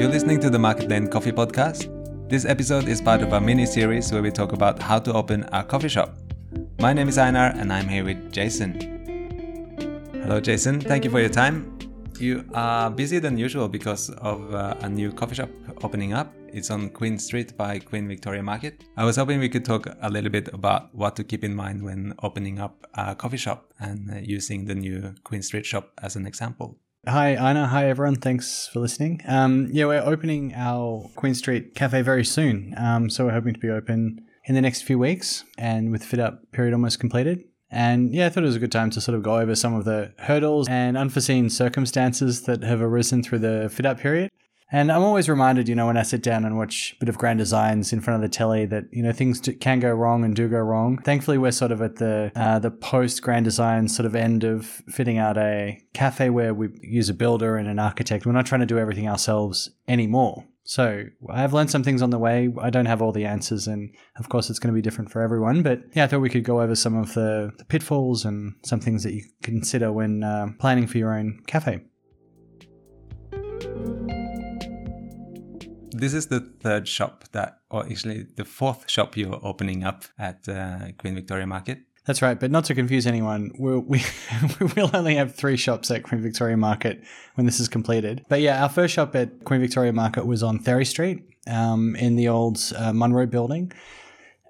You're listening to the Market Lane Coffee Podcast. This episode is part of a mini series where we talk about how to open a coffee shop. My name is Einar and I'm here with Jason. Hello, Jason. Thank you for your time. You are busier than usual because of uh, a new coffee shop opening up. It's on Queen Street by Queen Victoria Market. I was hoping we could talk a little bit about what to keep in mind when opening up a coffee shop and uh, using the new Queen Street shop as an example. Hi, Ina. Hi, everyone. Thanks for listening. Um, yeah, we're opening our Queen Street Cafe very soon. Um, so we're hoping to be open in the next few weeks and with fit up period almost completed. And yeah, I thought it was a good time to sort of go over some of the hurdles and unforeseen circumstances that have arisen through the fit up period. And I'm always reminded, you know, when I sit down and watch a bit of grand designs in front of the telly that, you know, things do, can go wrong and do go wrong. Thankfully, we're sort of at the uh, the post grand design sort of end of fitting out a cafe where we use a builder and an architect. We're not trying to do everything ourselves anymore. So I've learned some things on the way. I don't have all the answers, and of course, it's going to be different for everyone. But yeah, I thought we could go over some of the, the pitfalls and some things that you consider when uh, planning for your own cafe. This is the third shop that, or actually the fourth shop you're opening up at uh, Queen Victoria Market. That's right, but not to confuse anyone, we'll, we will only have three shops at Queen Victoria Market when this is completed. But yeah, our first shop at Queen Victoria Market was on Therry Street um, in the old uh, Munro building.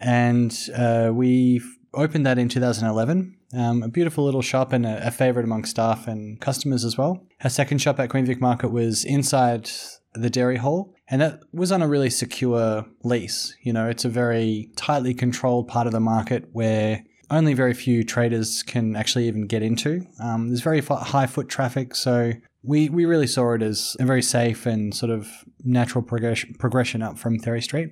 And uh, we opened that in 2011. Um, a beautiful little shop and a, a favorite among staff and customers as well. Our second shop at Queen Vic Market was inside the dairy hall. And that was on a really secure lease. You know, it's a very tightly controlled part of the market where only very few traders can actually even get into. Um, there's very high foot traffic, so we, we really saw it as a very safe and sort of natural progression, progression up from Therry Street.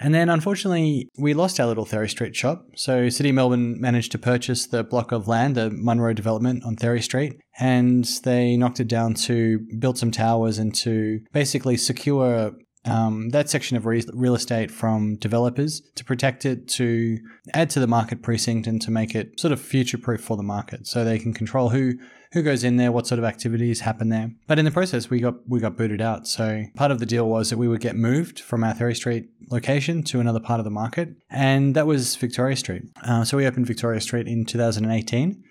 And then unfortunately, we lost our little Therry Street shop. So City Melbourne managed to purchase the block of land, the Munro development on Therry Street, and they knocked it down to build some towers and to basically secure um, that section of re- real estate from developers to protect it, to add to the market precinct, and to make it sort of future proof for the market, so they can control who who goes in there, what sort of activities happen there. But in the process, we got we got booted out. So part of the deal was that we would get moved from our Therry Street location to another part of the market, and that was Victoria Street. Uh, so we opened Victoria Street in 2018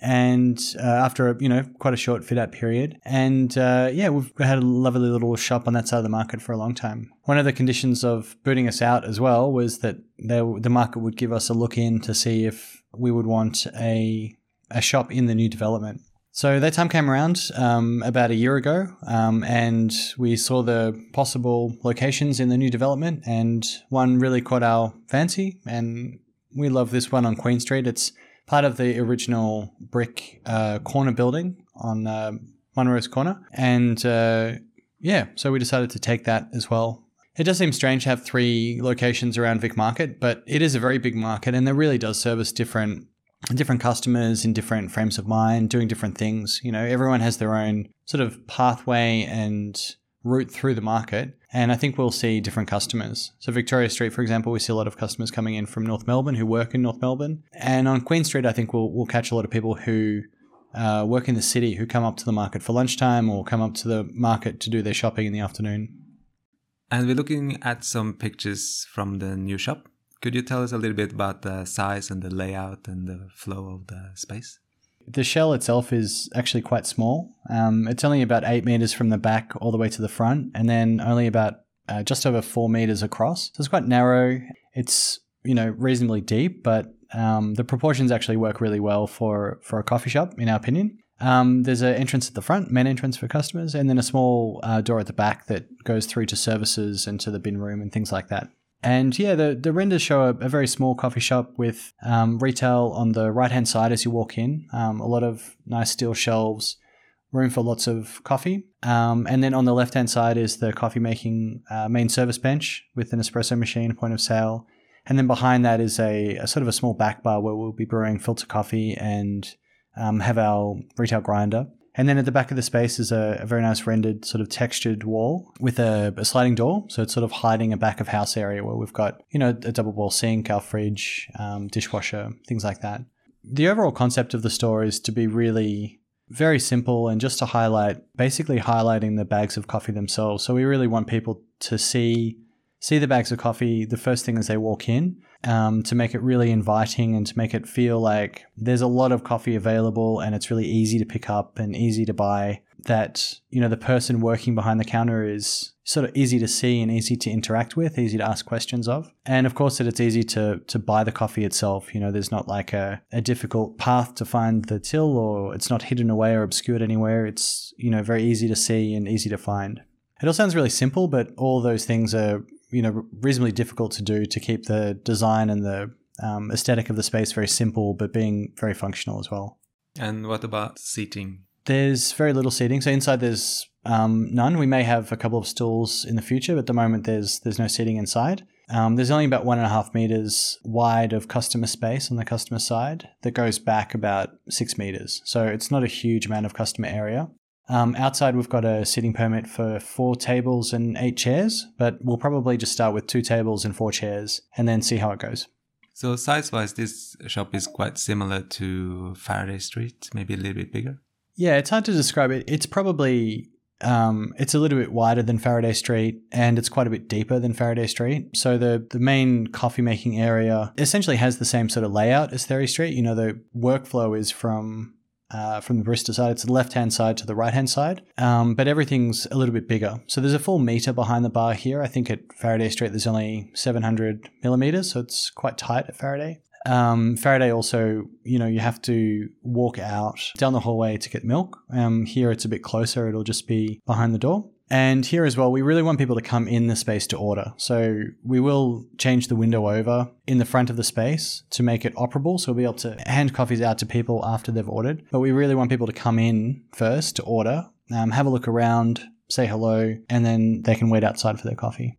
and uh, after a, you know quite a short fit out period. And uh, yeah we've had a lovely little shop on that side of the market for a long time. One of the conditions of booting us out as well was that they, the market would give us a look in to see if we would want a, a shop in the new development. So that time came around um, about a year ago, um, and we saw the possible locations in the new development, and one really caught our fancy, and we love this one on Queen Street. It's part of the original brick uh, corner building on uh, Munro's Corner, and uh, yeah, so we decided to take that as well. It does seem strange to have three locations around Vic Market, but it is a very big market, and it really does service different different customers in different frames of mind, doing different things. You know, everyone has their own sort of pathway and route through the market. And I think we'll see different customers. So, Victoria Street, for example, we see a lot of customers coming in from North Melbourne who work in North Melbourne. And on Queen Street, I think we'll, we'll catch a lot of people who uh, work in the city who come up to the market for lunchtime or come up to the market to do their shopping in the afternoon. And we're looking at some pictures from the new shop. Could you tell us a little bit about the size and the layout and the flow of the space? The shell itself is actually quite small. Um, it's only about eight meters from the back all the way to the front, and then only about uh, just over four meters across. So it's quite narrow. It's you know reasonably deep, but um, the proportions actually work really well for for a coffee shop, in our opinion. Um, there's an entrance at the front, main entrance for customers, and then a small uh, door at the back that goes through to services and to the bin room and things like that. And yeah, the, the renders show a, a very small coffee shop with um, retail on the right hand side as you walk in. Um, a lot of nice steel shelves, room for lots of coffee. Um, and then on the left hand side is the coffee making uh, main service bench with an espresso machine, point of sale. And then behind that is a, a sort of a small back bar where we'll be brewing filter coffee and um, have our retail grinder. And then at the back of the space is a, a very nice rendered sort of textured wall with a, a, sliding door. So it's sort of hiding a back of house area where we've got, you know, a double wall sink, our fridge, um, dishwasher, things like that. The overall concept of the store is to be really very simple and just to highlight, basically highlighting the bags of coffee themselves. So we really want people to see see the bags of coffee the first thing as they walk in um, to make it really inviting and to make it feel like there's a lot of coffee available and it's really easy to pick up and easy to buy that you know the person working behind the counter is sort of easy to see and easy to interact with easy to ask questions of. And of course that it's easy to to buy the coffee itself. You know there's not like a, a difficult path to find the till or it's not hidden away or obscured anywhere. It's you know very easy to see and easy to find. It all sounds really simple but all those things are you know reasonably difficult to do to keep the design and the um, aesthetic of the space very simple but being very functional as well and what about seating there's very little seating. So inside there's um, none. We may have a couple of stools in the future, but at the moment there's there's no seating inside. Um, there's only about one and a half meters wide of customer space on the customer side that goes back about six meters. So it's not a huge amount of customer area. Um, outside, we've got a seating permit for four tables and eight chairs, but we'll probably just start with two tables and four chairs and then see how it goes. So, size wise, this shop is quite similar to Faraday Street, maybe a little bit bigger. Yeah, it's hard to describe it. It's probably um, it's a little bit wider than Faraday Street and it's quite a bit deeper than Faraday Street. So the the main coffee making area essentially has the same sort of layout as Therry Street. You know, the workflow is from uh, from the barista side. It's the left hand side to the right hand side, um, but everything's a little bit bigger. So there's a full meter behind the bar here. I think at Faraday Street there's only 700 millimeters, so it's quite tight at Faraday. Um, Faraday also, you know, you have to walk out down the hallway to get milk. Um, here it's a bit closer, it'll just be behind the door. And here as well, we really want people to come in the space to order. So we will change the window over in the front of the space to make it operable. So we'll be able to hand coffees out to people after they've ordered. But we really want people to come in first to order, um, have a look around, say hello, and then they can wait outside for their coffee.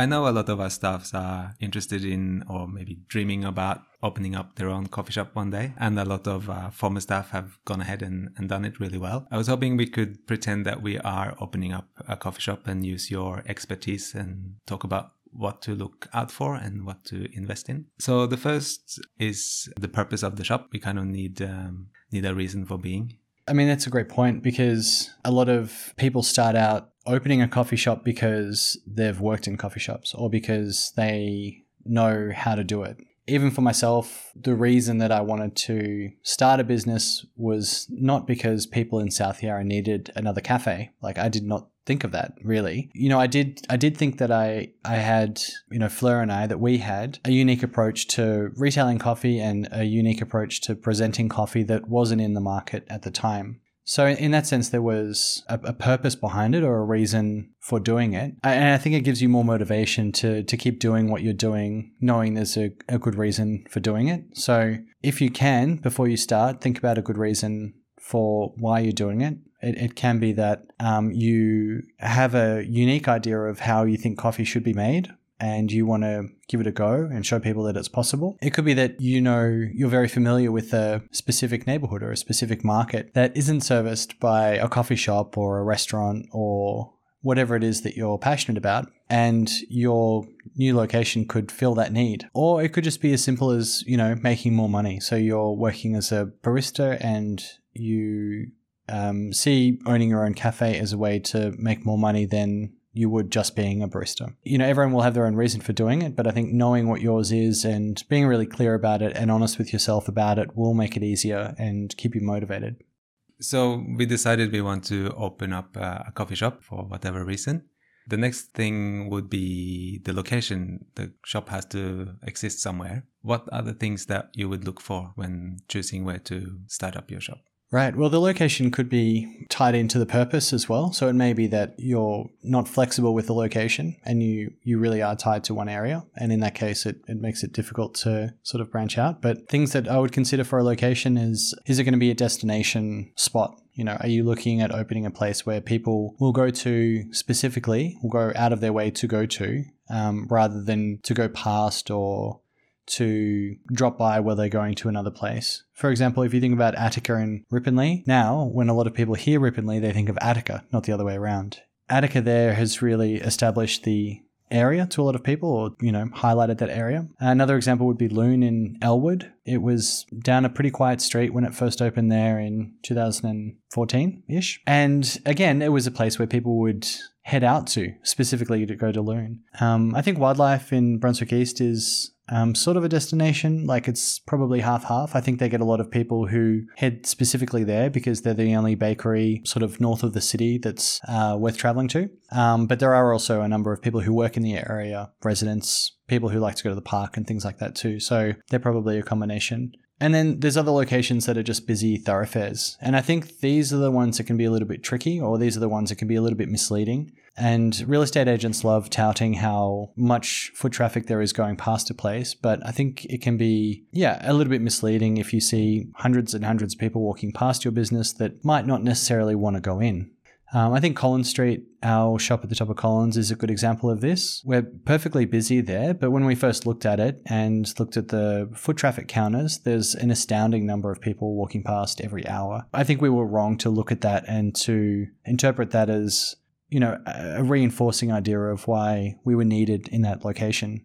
I know a lot of our staffs are interested in or maybe dreaming about opening up their own coffee shop one day. And a lot of uh, former staff have gone ahead and, and done it really well. I was hoping we could pretend that we are opening up a coffee shop and use your expertise and talk about what to look out for and what to invest in. So the first is the purpose of the shop. We kind of need um, need a reason for being. I mean, that's a great point because a lot of people start out opening a coffee shop because they've worked in coffee shops or because they know how to do it. Even for myself, the reason that I wanted to start a business was not because people in South Yarra needed another cafe. Like I did not think of that really. You know, I did I did think that I I had, you know, Fleur and I that we had a unique approach to retailing coffee and a unique approach to presenting coffee that wasn't in the market at the time. So, in that sense, there was a, a, purpose behind it or a reason for doing it. And I think it gives you more motivation to, to keep doing what you're doing, knowing there's a, a good reason for doing it. So, if you can, before you start, think about a good reason for why you're doing it. It, it can be that um, you have a unique idea of how you think coffee should be made and you want to give it a go and show people that it's possible. It could be that you know you're very familiar with a specific neighborhood or a specific market that isn't serviced by a coffee shop or a restaurant or whatever it is that you're passionate about and your new location could fill that need or it could just be as simple as you know making more money so you're working as a barista and you um, see owning your own cafe as a way to make more money than you would just being a barista. You know, everyone will have their own reason for doing it, but I think knowing what yours is and being really clear about it and honest with yourself about it will make it easier and keep you motivated. So we decided we want to open up uh, a coffee shop for whatever reason. The next thing would be the location. The shop has to exist somewhere. What are the things that you would look for when choosing where to start up your shop? Right. Well, the location could be tied into the purpose as well. So it may be that you're not flexible with the location and you, you really are tied to one area. And in that case, it, it makes it difficult to sort of branch out. But things that I would consider for a location is is it going to be a destination spot? You know, are you looking at opening a place where people will go to specifically, will go out of their way to go to, um, rather than to go past or to drop by where they're going to another place. For example, if you think about Attica and Ripponlea, now when a lot of people hear Ripponlea, they think of Attica, not the other way around. Attica there has really established the area to a lot of people or, you know, highlighted that area. Another example would be Loon in Elwood. It was down a pretty quiet street when it first opened there in 2014 ish. And again, it was a place where people would head out to specifically to go to Loon. Um, I think wildlife in Brunswick East is um, sort of a destination. Like it's probably half half. I think they get a lot of people who head specifically there because they're the only bakery sort of north of the city that's uh, worth traveling to. Um, but there are also a number of people who work in the area, residents, people who like to go to the park and things like that too. So they're probably a combination. And then there's other locations that are just busy thoroughfares. And I think these are the ones that can be a little bit tricky, or these are the ones that can be a little bit misleading. And real estate agents love touting how much foot traffic there is going past a place, but I think it can be, yeah, a little bit misleading if you see hundreds and hundreds of people walking past your business that might not necessarily want to go in. Um, I think Collins Street, our shop at the top of Collins, is a good example of this. We're perfectly busy there, but when we first looked at it and looked at the foot traffic counters, there's an astounding number of people walking past every hour. I think we were wrong to look at that and to interpret that as you know, a reinforcing idea of why we were needed in that location.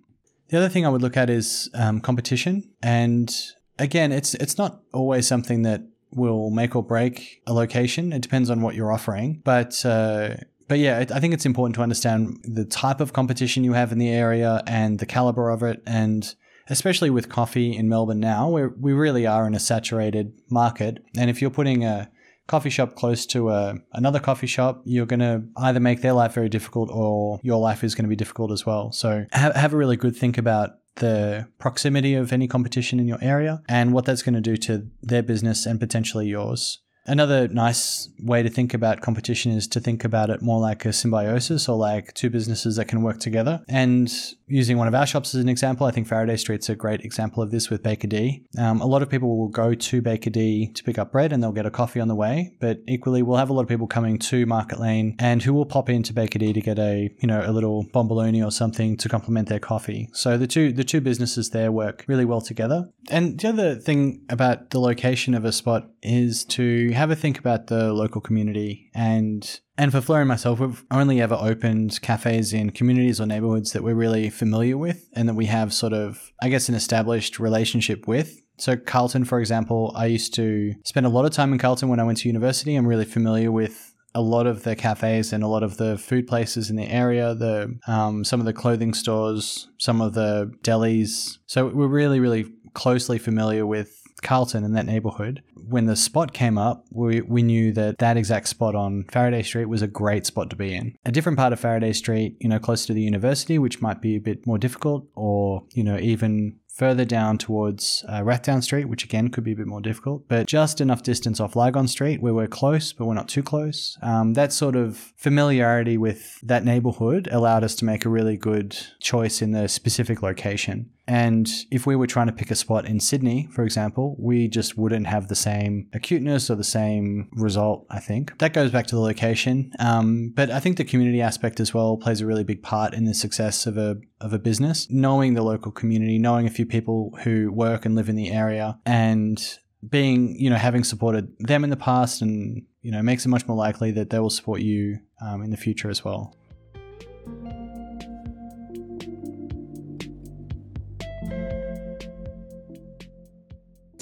The other thing I would look at is um, competition, and again, it's it's not always something that will make or break a location. It depends on what you're offering, but. Uh, but yeah, I think it's important to understand the type of competition you have in the area and the caliber of it, and especially with coffee in Melbourne now, where we really are in a saturated market. And if you're putting a coffee shop close to a, uh, another coffee shop, you're going to either make their life very difficult or your life is going to be difficult as well. So have, have a really good think about the proximity of any competition in your area and what that's going to do to their business and potentially yours. Another nice way to think about competition is to think about it more like a symbiosis or like two businesses that can work together. And using one of our shops as an example, I think Faraday Street's a great example of this with Baker D. Um, a lot of people will go to Baker D to pick up bread and they'll get a coffee on the way, but equally we'll have a lot of people coming to Market Lane and who will pop into Baker D to get a you know a little bomboloni or something to complement their coffee. So the two the two businesses there work really well together. And the other thing about the location of a spot is to have a think about the local community and and for Fleur and myself, we've only ever opened cafes in communities or neighborhoods that we're really familiar with and that we have sort of, I guess, an established relationship with. So, Carlton, for example, I used to spend a lot of time in Carlton when I went to university. I'm really familiar with a lot of the cafes and a lot of the food places in the area, the um, some of the clothing stores, some of the delis. So we're really, really closely familiar with Carlton in that neighborhood. When the spot came up, we, we knew that that exact spot on Faraday Street was a great spot to be in. A different part of Faraday Street, you know, closer to the university, which might be a bit more difficult, or, you know, even further down towards uh, Rathdown Street, which again could be a bit more difficult, but just enough distance off Lygon Street where we're close, but we're not too close. Um, that sort of familiarity with that neighborhood allowed us to make a really good choice in the specific location. And if we were trying to pick a spot in Sydney, for example, we just wouldn't have the same acuteness or the same result, I think. That goes back to the location. Um, but I think the community aspect as well plays a really big part in the success of a, of a business. Knowing the local community, knowing a few people who work and live in the area, and being, you know, having supported them in the past and, you know, makes it much more likely that they will support you um, in the future as well.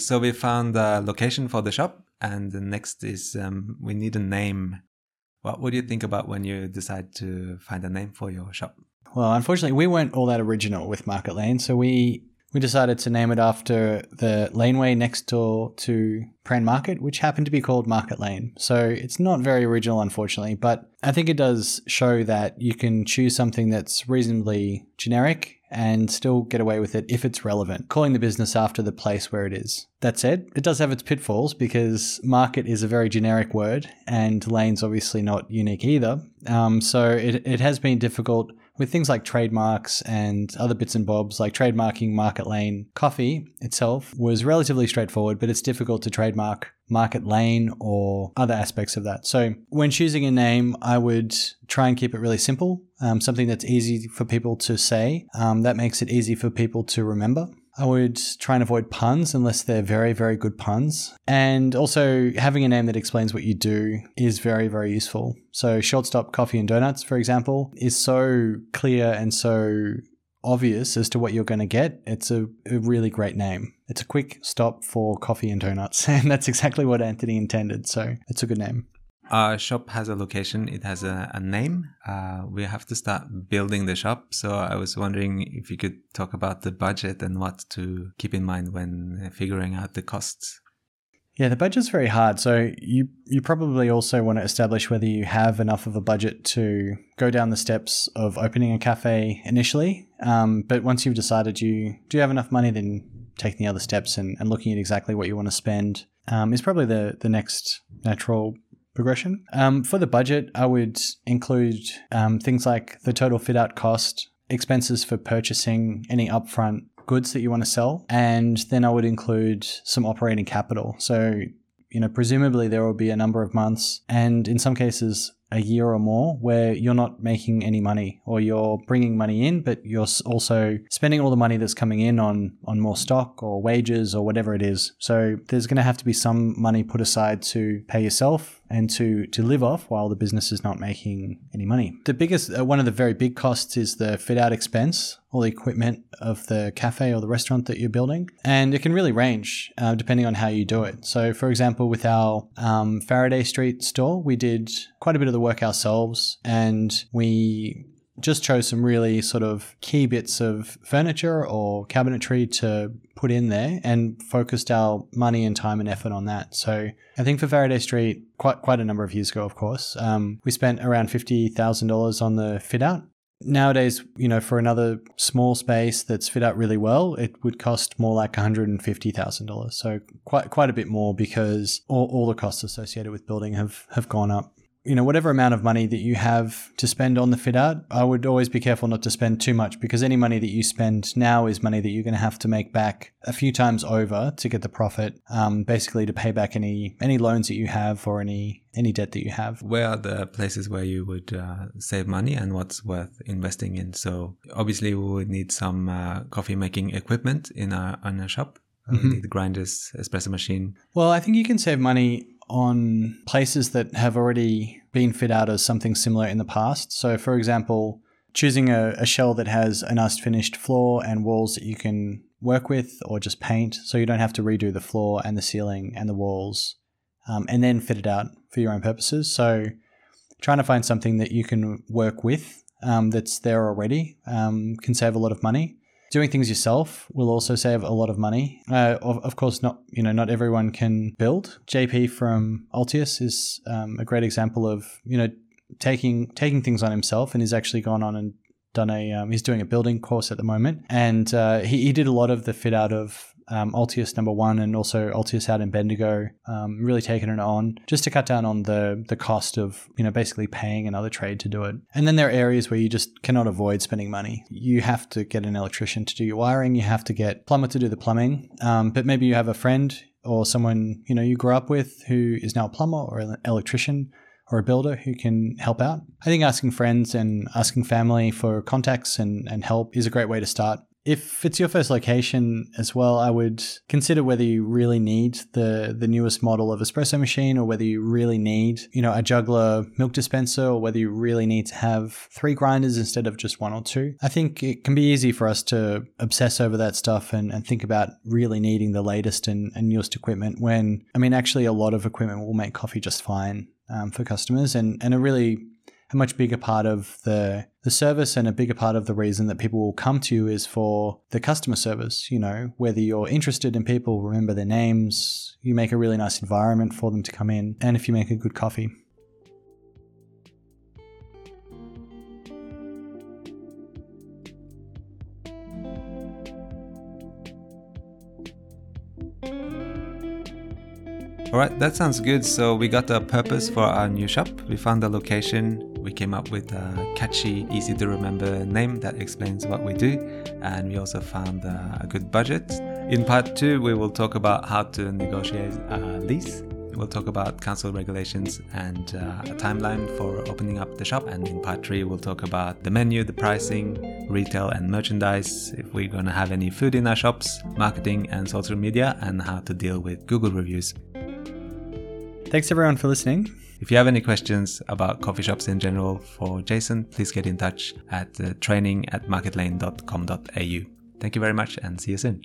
So we found a location for the shop, and the next is um, we need a name. What would you think about when you decide to find a name for your shop? Well, unfortunately, we weren't all that original with Market Lane, so we we decided to name it after the laneway next door to Prahran Market, which happened to be called Market Lane. So it's not very original, unfortunately, but I think it does show that you can choose something that's reasonably generic and still get away with it if it's relevant, calling the business after the place where it is. That said, it does have its pitfalls because market is a very generic word and lane's obviously not unique either. Um, so it, it has been difficult with things like trademarks and other bits and bobs, like trademarking Market Lane coffee itself was relatively straightforward, but it's difficult to trademark Market Lane or other aspects of that. So when choosing a name, I would try and keep it really simple, um, something that's easy for people to say. Um, that makes it easy for people to remember. I would try and avoid puns unless they're very, very good puns. And also, having a name that explains what you do is very, very useful. So, Shortstop Coffee and Donuts, for example, is so clear and so obvious as to what you're going to get. It's a, a really great name. It's a quick stop for coffee and donuts. And that's exactly what Anthony intended. So, it's a good name. Our shop has a location, it has a, a name. Uh, we have to start building the shop. So I was wondering if you could talk about the budget and what to keep in mind when figuring out the costs. Yeah, the budget's very hard. So you you probably also want to establish whether you have enough of a budget to go down the steps of opening a cafe initially. Um, but once you've decided you do have enough money, then taking the other steps and, and looking at exactly what you want to spend um, is probably the the next natural progression. Um, for the budget, I would include um, things like the total fit out cost, expenses for purchasing any upfront goods that you want to sell, and then I would include some operating capital. So, you know, presumably there will be a number of months, and in some cases, a year or more where you're not making any money or you're bringing money in but you're also spending all the money that's coming in on on more stock or wages or whatever it is so there's going to have to be some money put aside to pay yourself and to to live off while the business is not making any money. The biggest uh, one of the very big costs is the fit out expense, all the equipment of the cafe or the restaurant that you're building, and it can really range uh, depending on how you do it. So, for example, with our um, Faraday Street store, we did quite a bit of the work ourselves, and we just chose some really sort of key bits of furniture or cabinetry to put in there and focused our money and time and effort on that. So I think for Faraday Street, quite quite a number of years ago, of course, um, we spent around fifty thousand dollars on the fit out. Nowadays, you know, for another small space that's fit out really well, it would cost more like one hundred and fifty thousand dollars. So quite quite a bit more because all, all the costs associated with building have have gone up you know, whatever amount of money that you have to spend on the fit out, I would always be careful not to spend too much because any money that you spend now is money that you're going to have to make back a few times over to get the profit, um, basically to pay back any any loans that you have or any any debt that you have. Where are the places where you would uh, save money and what's worth investing in? So obviously we would need some uh, coffee making equipment in our in our shop. Mm-hmm. Need grinders, espresso machine. Well, I think you can save money on places that have already been fit out as something similar in the past. So, for example, choosing a, a shell that has a nice finished floor and walls that you can work with or just paint so you don't have to redo the floor and the ceiling and the walls um, and then fit it out for your own purposes. So, trying to find something that you can work with um, that's there already um, can save a lot of money doing things yourself will also save a lot of money. Uh, of, of, course, not you know not everyone can build. JP from Altius is um, a great example of you know taking taking things on himself, and he's actually gone on and done a um, he's doing a building course at the moment, and uh, he, he did a lot of the fit out of um, Altius number one and also Altius out in Bendigo, um, really taking it on just to cut down on the the cost of you know basically paying another trade to do it. And then there are areas where you just cannot avoid spending money. You have to get an electrician to do your wiring. You have to get plumber to do the plumbing. Um, but maybe you have a friend or someone you know you grew up with who is now a plumber or an electrician or a builder who can help out. I think asking friends and asking family for contacts and, and help is a great way to start if it's your first location as well, I would consider whether you really need the the newest model of espresso machine or whether you really need, you know, a juggler milk dispenser or whether you really need to have three grinders instead of just one or two. I think it can be easy for us to obsess over that stuff and, and think about really needing the latest and, and newest equipment when I mean actually a lot of equipment will make coffee just fine um, for customers and, and a really a much bigger part of the the service and a bigger part of the reason that people will come to you is for the customer service you know whether you're interested in people remember their names you make a really nice environment for them to come in and if you make a good coffee All right, that sounds good. So we got a purpose for our new shop. We found the location. We came up with a catchy, easy to remember name that explains what we do. And we also found a good budget. In part two, we will talk about how to negotiate a lease. We'll talk about council regulations and uh, a timeline for opening up the shop. And in part three, we'll talk about the menu, the pricing, retail and merchandise, if we're going to have any food in our shops, marketing and social media, and how to deal with Google reviews. Thanks everyone for listening. If you have any questions about coffee shops in general for Jason, please get in touch at uh, training at marketlane.com.au. Thank you very much and see you soon.